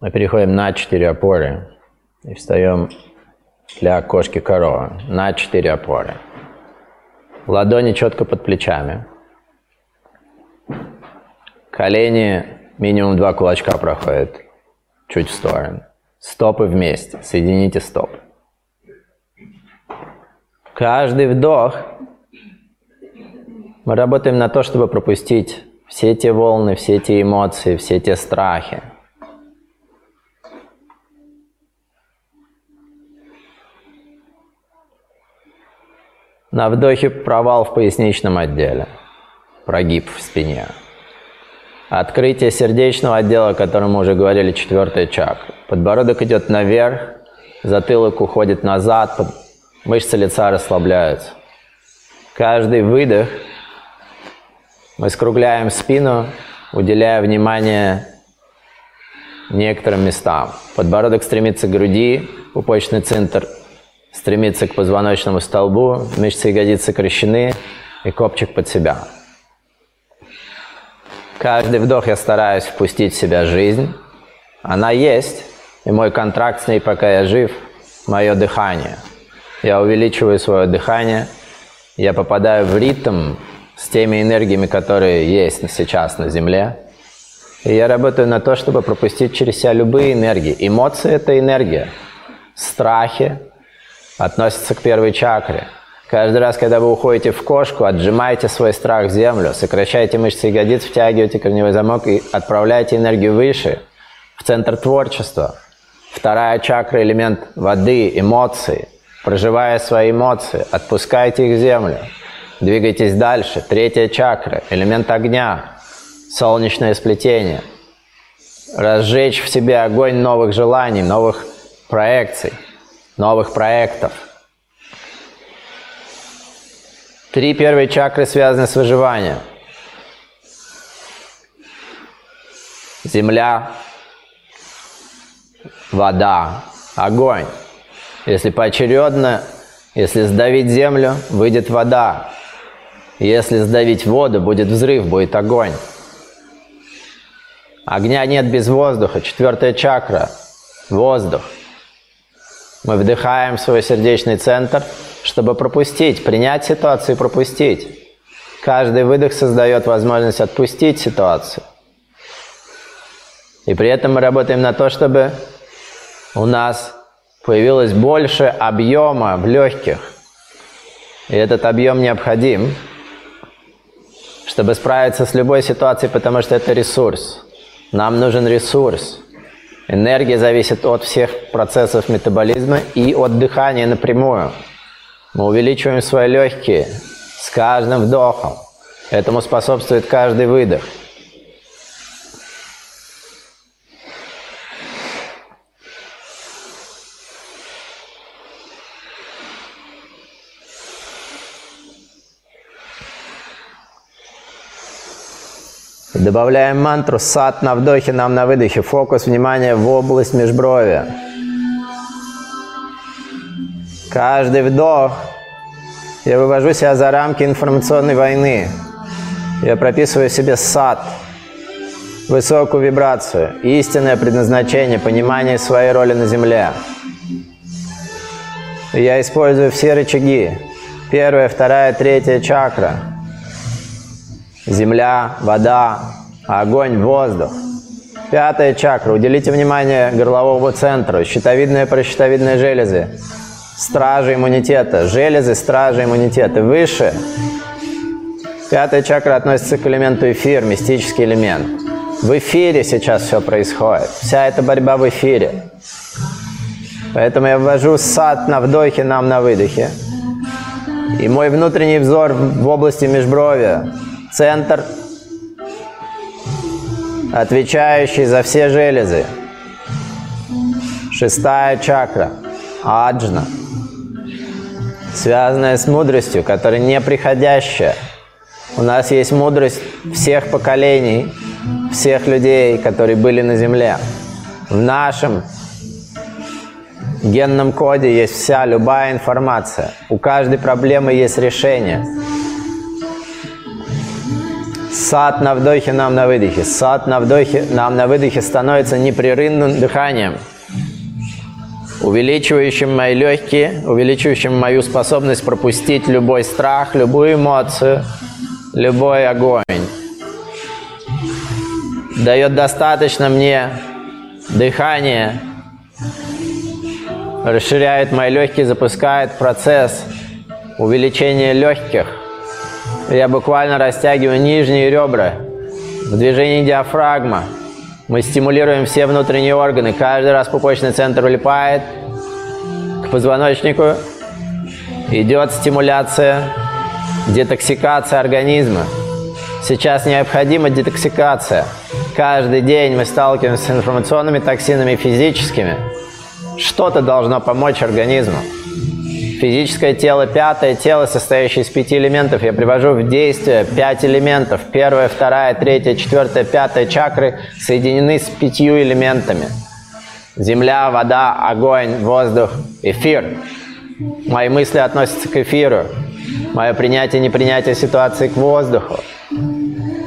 Мы переходим на четыре опоры и встаем для кошки корова на четыре опоры. Ладони четко под плечами. Колени минимум два кулачка проходят чуть в сторону. Стопы вместе. Соедините стопы. Каждый вдох мы работаем на то, чтобы пропустить все те волны, все те эмоции, все те страхи, На вдохе провал в поясничном отделе, прогиб в спине. Открытие сердечного отдела, о котором мы уже говорили, четвертая чакра. Подбородок идет наверх, затылок уходит назад, мышцы лица расслабляются. Каждый выдох мы скругляем спину, уделяя внимание некоторым местам. Подбородок стремится к груди, пупочный центр стремится к позвоночному столбу, мышцы ягодицы сокращены и копчик под себя. Каждый вдох я стараюсь впустить в себя жизнь. Она есть, и мой контракт с ней, пока я жив, мое дыхание. Я увеличиваю свое дыхание, я попадаю в ритм с теми энергиями, которые есть сейчас на Земле. И я работаю на то, чтобы пропустить через себя любые энергии. Эмоции – это энергия. Страхи относится к первой чакре. Каждый раз, когда вы уходите в кошку, отжимаете свой страх в землю, сокращаете мышцы ягодиц, втягиваете корневой замок и отправляете энергию выше, в центр творчества. Вторая чакра – элемент воды, эмоции. Проживая свои эмоции, отпускайте их в землю. Двигайтесь дальше. Третья чакра – элемент огня, солнечное сплетение. Разжечь в себе огонь новых желаний, новых проекций – новых проектов. Три первые чакры связаны с выживанием. Земля, вода, огонь. Если поочередно, если сдавить землю, выйдет вода. Если сдавить воду, будет взрыв, будет огонь. Огня нет без воздуха. Четвертая чакра – воздух – мы вдыхаем свой сердечный центр, чтобы пропустить, принять ситуацию и пропустить. Каждый выдох создает возможность отпустить ситуацию. И при этом мы работаем на то, чтобы у нас появилось больше объема в легких. И этот объем необходим, чтобы справиться с любой ситуацией, потому что это ресурс. Нам нужен ресурс. Энергия зависит от всех процессов метаболизма и от дыхания напрямую. Мы увеличиваем свои легкие с каждым вдохом. Этому способствует каждый выдох. Добавляем мантру сад на вдохе, нам на выдохе. Фокус внимания в область межброви. Каждый вдох я вывожу себя за рамки информационной войны. Я прописываю себе сад, высокую вибрацию, истинное предназначение, понимание своей роли на Земле. Я использую все рычаги. Первая, вторая, третья чакра – земля, вода, огонь, воздух. Пятая чакра. Уделите внимание горловому центру, щитовидная прощитовидная железы, стражи иммунитета, железы, стражи иммунитета. Выше. Пятая чакра относится к элементу эфир, мистический элемент. В эфире сейчас все происходит. Вся эта борьба в эфире. Поэтому я ввожу сад на вдохе, нам на выдохе. И мой внутренний взор в области межбровья центр, отвечающий за все железы. Шестая чакра, аджна, связанная с мудростью, которая неприходящая. У нас есть мудрость всех поколений, всех людей, которые были на Земле. В нашем генном коде есть вся, любая информация. У каждой проблемы есть решение. Сад на вдохе, нам на выдохе. Сад на вдохе, нам на выдохе становится непрерывным дыханием, увеличивающим мои легкие, увеличивающим мою способность пропустить любой страх, любую эмоцию, любой огонь. Дает достаточно мне дыхания, расширяет мои легкие, запускает процесс увеличения легких – я буквально растягиваю нижние ребра. В движении диафрагма мы стимулируем все внутренние органы. Каждый раз пупочный центр улипает к позвоночнику. Идет стимуляция, детоксикация организма. Сейчас необходима детоксикация. Каждый день мы сталкиваемся с информационными токсинами физическими. Что-то должно помочь организму. Физическое тело, пятое тело, состоящее из пяти элементов. Я привожу в действие пять элементов. Первая, вторая, третья, четвертая, пятая чакры соединены с пятью элементами. Земля, вода, огонь, воздух, эфир. Мои мысли относятся к эфиру. Мое принятие, непринятие ситуации к воздуху.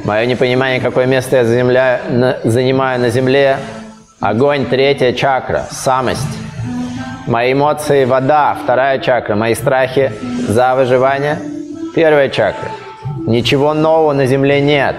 Мое непонимание, какое место я занимаю на Земле. Огонь, третья чакра, самость. Мои эмоции – вода, вторая чакра. Мои страхи – за выживание, первая чакра. Ничего нового на Земле нет.